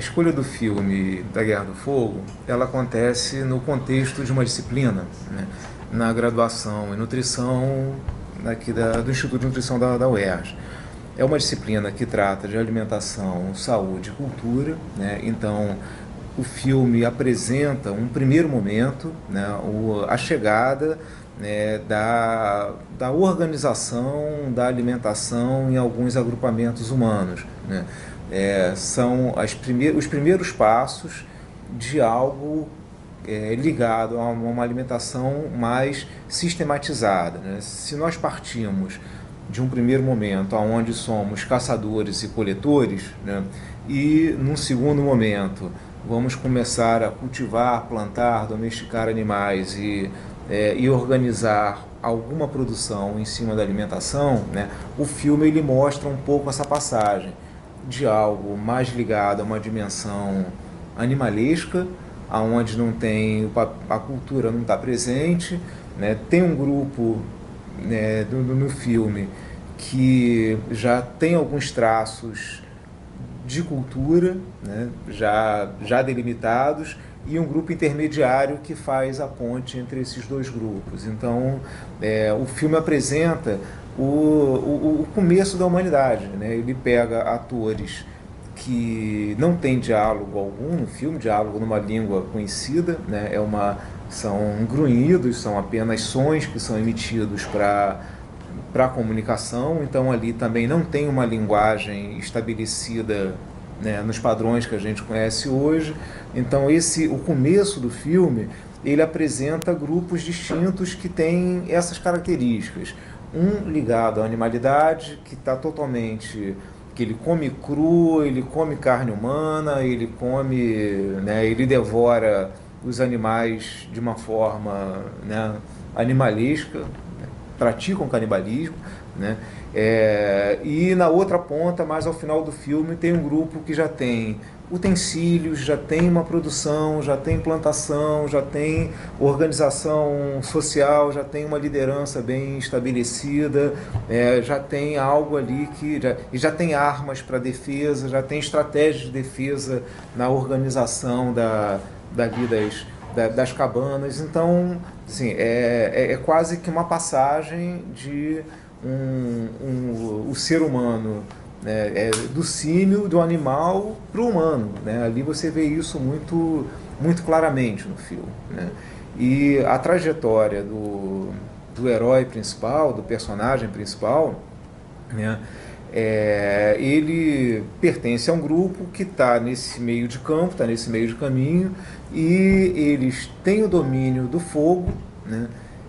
escolha do filme da Guerra do Fogo, ela acontece no contexto de uma disciplina, né? na graduação em nutrição aqui da, do Instituto de Nutrição da, da UERJ. É uma disciplina que trata de alimentação, saúde e cultura, né? então o filme apresenta um primeiro momento, né? o, a chegada né, da, da organização da alimentação em alguns agrupamentos humanos. Né? É, são primeir, os primeiros passos de algo é, ligado a uma alimentação mais sistematizada. Né? Se nós partimos de um primeiro momento onde somos caçadores e coletores, né? e num segundo momento vamos começar a cultivar, plantar, domesticar animais e é, e organizar alguma produção em cima da alimentação, né, o filme ele mostra um pouco essa passagem de algo mais ligado a uma dimensão animalesca, aonde não tem a cultura não está presente, né, tem um grupo né, do, no filme que já tem alguns traços de cultura, né, já, já delimitados, e um grupo intermediário que faz a ponte entre esses dois grupos. Então, é, o filme apresenta o, o, o, começo da humanidade. Né? Ele pega atores que não têm diálogo algum no filme, diálogo numa língua conhecida, né? é uma, são grunhidos, são apenas sons que são emitidos para para comunicação, então ali também não tem uma linguagem estabelecida né, nos padrões que a gente conhece hoje. Então esse o começo do filme ele apresenta grupos distintos que têm essas características. Um ligado à animalidade, que está totalmente que ele come cru, ele come carne humana, ele come, né, ele devora os animais de uma forma né, animalesca, praticam canibalismo, né? É, e na outra ponta, mais ao final do filme, tem um grupo que já tem utensílios, já tem uma produção, já tem plantação, já tem organização social, já tem uma liderança bem estabelecida, é, já tem algo ali que já, e já tem armas para defesa, já tem estratégias de defesa na organização da, dali das, da, das cabanas. Então, assim, é, é, é quase que uma passagem de um, um, o ser humano né, é, do símio, do animal para o humano. Né? Ali você vê isso muito, muito claramente no filme. Né? E a trajetória do, do herói principal, do personagem principal, né, é, ele pertence a um grupo que está nesse meio de campo, está nesse meio de caminho, e eles têm o domínio do fogo, né,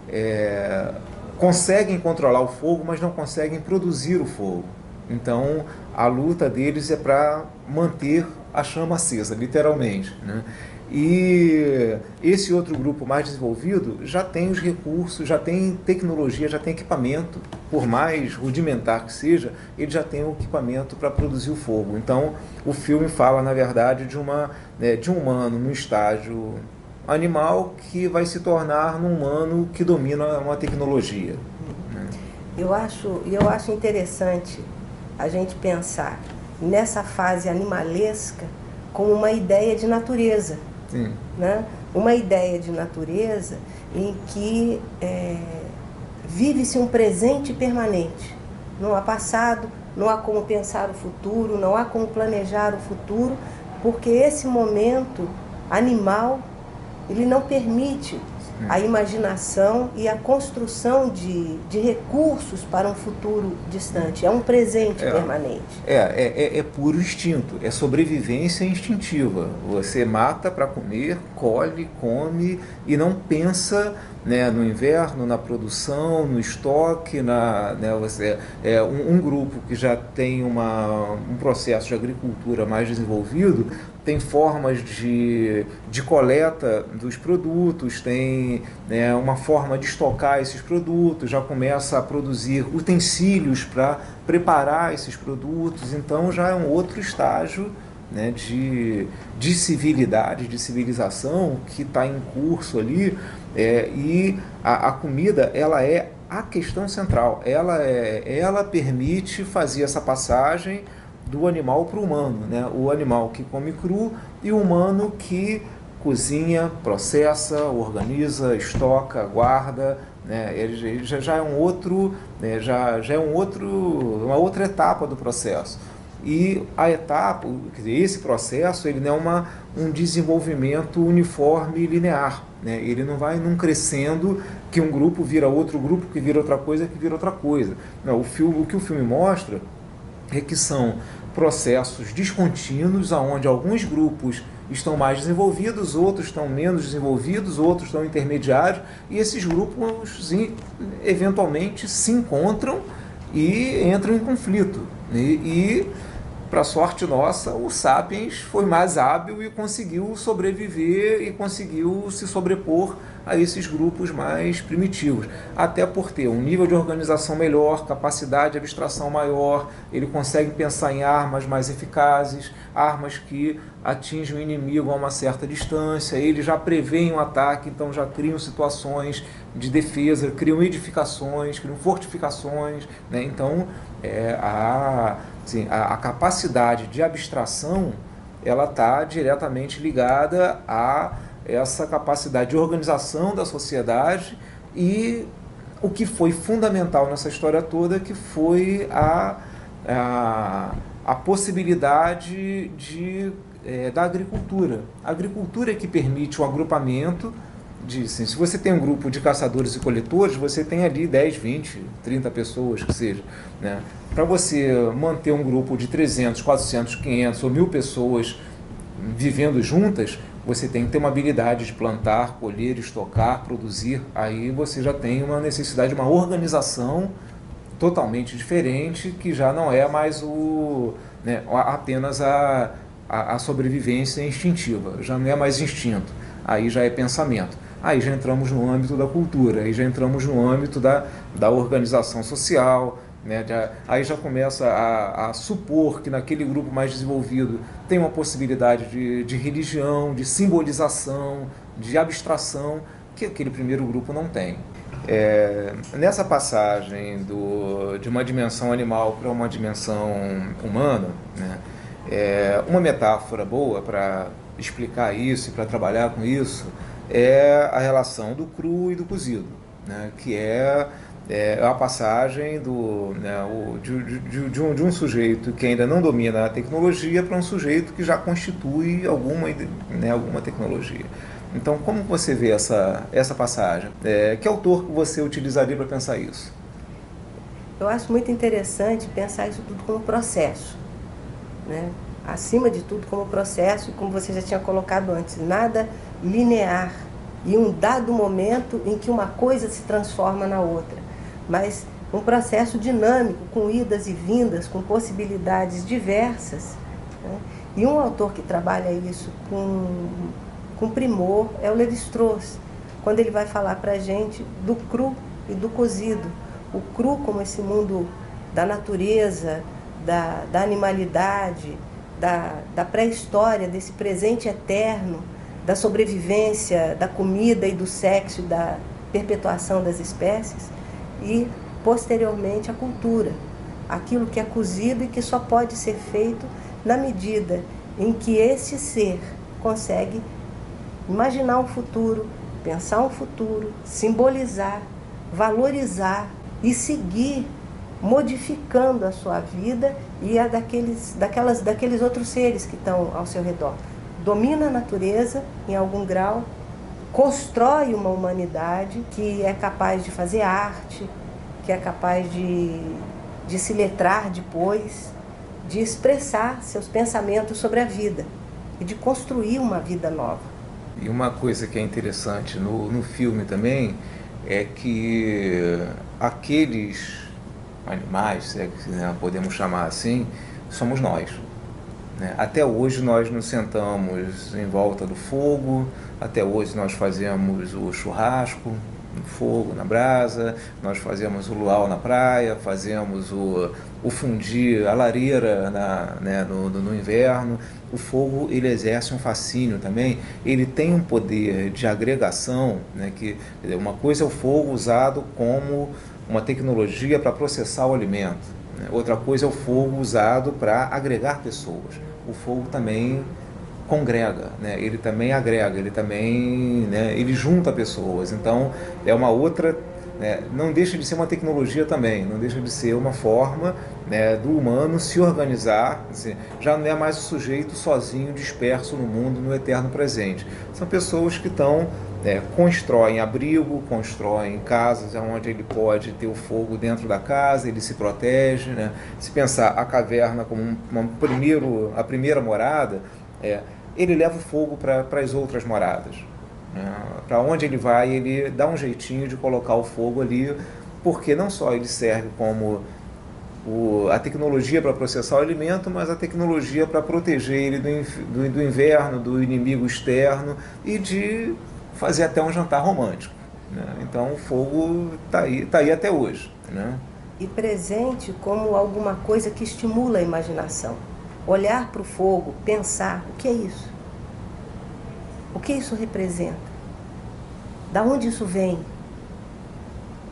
é, conseguem controlar o fogo, mas não conseguem produzir o fogo. Então, a luta deles é para manter a chama acesa, literalmente. Né? E esse outro grupo mais desenvolvido já tem os recursos, já tem tecnologia, já tem equipamento, por mais rudimentar que seja, ele já tem o equipamento para produzir o fogo. Então, o filme fala, na verdade, de, uma, né, de um humano no estágio animal que vai se tornar num humano que domina uma tecnologia. Eu acho, eu acho interessante a gente pensar nessa fase animalesca como uma ideia de natureza. Sim. Né? Uma ideia de natureza em que é, vive-se um presente permanente. Não há passado, não há como pensar o futuro, não há como planejar o futuro, porque esse momento animal ele não permite a imaginação e a construção de, de recursos para um futuro distante. É um presente é, permanente. É, é, é, é, puro instinto, é sobrevivência instintiva. Você mata para comer, colhe, come e não pensa né, no inverno, na produção, no estoque, na, né, você, é, um, um, grupo que já tem uma, um processo de agricultura mais desenvolvido tem formas de, de coleta dos produtos, tem né, uma forma de estocar esses produtos, já começa a produzir utensílios para preparar esses produtos, então já é um outro estágio né, de, de civilidade, de civilização que está em curso ali, é, e a, a comida ela é a questão central, ela, é, ela permite fazer essa passagem do animal para o humano, né? o animal que come cru e o humano que cozinha, processa, organiza, estoca, guarda, né? Ele já, é um outro, né? já, já é um outro, uma outra etapa do processo. E a etapa, esse processo, ele não é uma, um desenvolvimento uniforme e linear. Né? Ele não vai num crescendo que um grupo vira outro grupo, que vira outra coisa, que vira outra coisa. Não, o, filme, o que o filme mostra é que são processos descontínuos, onde alguns grupos estão mais desenvolvidos, outros estão menos desenvolvidos, outros estão intermediários, e esses grupos eventualmente se encontram e entram em conflito. E, e para sorte nossa, o Sapiens foi mais hábil e conseguiu sobreviver e conseguiu se sobrepor a esses grupos mais primitivos. Até por ter um nível de organização melhor, capacidade de abstração maior, ele consegue pensar em armas mais eficazes, armas que atingem o inimigo a uma certa distância, ele já prevê um ataque, então já criam situações de defesa, criam edificações, criam fortificações. Né? Então, é, a Sim, a, a capacidade de abstração ela está diretamente ligada a essa capacidade de organização da sociedade e o que foi fundamental nessa história toda que foi a, a, a possibilidade de, é, da agricultura. A agricultura é que permite o agrupamento de, assim, se você tem um grupo de caçadores e coletores, você tem ali 10, 20, 30 pessoas que seja. Né? Para você manter um grupo de 300, 400, 500 ou mil pessoas vivendo juntas, você tem que ter uma habilidade de plantar, colher, estocar, produzir. Aí você já tem uma necessidade de uma organização totalmente diferente, que já não é mais o, né, apenas a, a, a sobrevivência instintiva, já não é mais instinto, aí já é pensamento. Aí já entramos no âmbito da cultura, aí já entramos no âmbito da, da organização social, né? Já, aí já começa a, a, supor que naquele grupo mais desenvolvido tem uma possibilidade de, de religião, de simbolização, de abstração, que aquele primeiro grupo não tem. É, nessa passagem do, de uma dimensão animal para uma dimensão humana, né, é, uma metáfora boa para explicar isso e para trabalhar com isso é a relação do cru e do cozido, né? que é, é a passagem do, né, de, de, de, um, de um sujeito que ainda não domina a tecnologia para um sujeito que já constitui alguma, né, alguma tecnologia. Então, como você vê essa, essa passagem? É, que autor você utilizaria para pensar isso? Eu acho muito interessante pensar isso tudo como processo. Né? Acima de tudo, como processo, como você já tinha colocado antes, nada linear e um dado momento em que uma coisa se transforma na outra, mas um processo dinâmico, com idas e vindas, com possibilidades diversas. Né? E um autor que trabalha isso com, com primor é o Levi-Strauss, quando ele vai falar para a gente do cru e do cozido. O cru como esse mundo da natureza, da, da animalidade, da, da pré-história, desse presente eterno, da sobrevivência, da comida e do sexo, da perpetuação das espécies, e posteriormente a cultura, aquilo que é cozido e que só pode ser feito na medida em que esse ser consegue imaginar um futuro, pensar um futuro, simbolizar, valorizar e seguir modificando a sua vida e a daqueles, daquelas, daqueles outros seres que estão ao seu redor. Domina a natureza em algum grau, constrói uma humanidade que é capaz de fazer arte, que é capaz de, de se letrar depois, de expressar seus pensamentos sobre a vida e de construir uma vida nova. E uma coisa que é interessante no, no filme também é que aqueles animais, se é né, podemos chamar assim, somos nós. Né? Até hoje nós nos sentamos em volta do fogo, até hoje nós fazemos o churrasco no fogo, na brasa, nós fazemos o luau na praia, fazemos o, o fundir, a lareira na, né, no, no, inverno. O fogo ele exerce um fascínio também, ele tem um poder de agregação, né, que uma coisa é o fogo usado como uma tecnologia para processar o alimento Né? Outra coisa é o fogo usado para agregar pessoas. O fogo também congrega, né? ele também agrega, ele também né, ele junta pessoas. Então é uma outra né, não deixa de ser uma tecnologia também, não deixa de ser uma forma né, do humano se organizar, assim, já não é mais o sujeito sozinho, disperso no mundo, no eterno presente. São pessoas que estão, é, constroem abrigo, constroem casas onde ele pode ter o fogo dentro da casa, ele se protege. Né? Se pensar a caverna como um, uma primeiro, a primeira morada, é, ele leva o fogo para as outras moradas. Né? Para onde ele vai, ele dá um jeitinho de colocar o fogo ali, porque não só ele serve como o, a tecnologia para processar o alimento, mas a tecnologia para proteger ele do, do, do, inverno, do inimigo externo e de fazer até um jantar romântico. Né? Então o fogo está aí, tá aí até hoje. Né? E presente como alguma coisa que estimula a imaginação. Olhar para o fogo, pensar, o que é isso? O que isso representa? Da onde isso vem?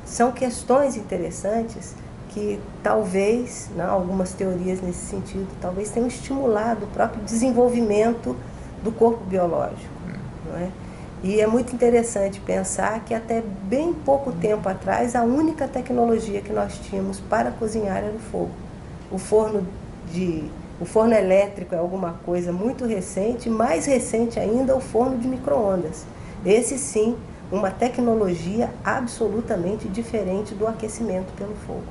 São questões interessantes que talvez, né, algumas teorias nesse sentido, talvez tenham estimulado o próprio desenvolvimento do corpo biológico. Não é? E é muito interessante pensar que até bem pouco tempo atrás a única tecnologia que nós tínhamos para cozinhar era o fogo. O forno de o forno elétrico é alguma coisa muito recente, mais recente ainda o forno de microondas. Esse sim, uma tecnologia absolutamente diferente do aquecimento pelo fogo.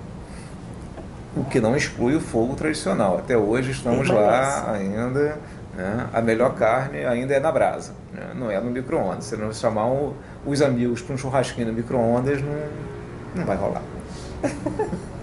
O que não exclui o fogo tradicional. Até hoje estamos lá ainda. Né? A melhor carne ainda é na brasa, né? não é no micro-ondas. Se não chamar os amigos para um churrasquinho no micro-ondas, não, não vai rolar.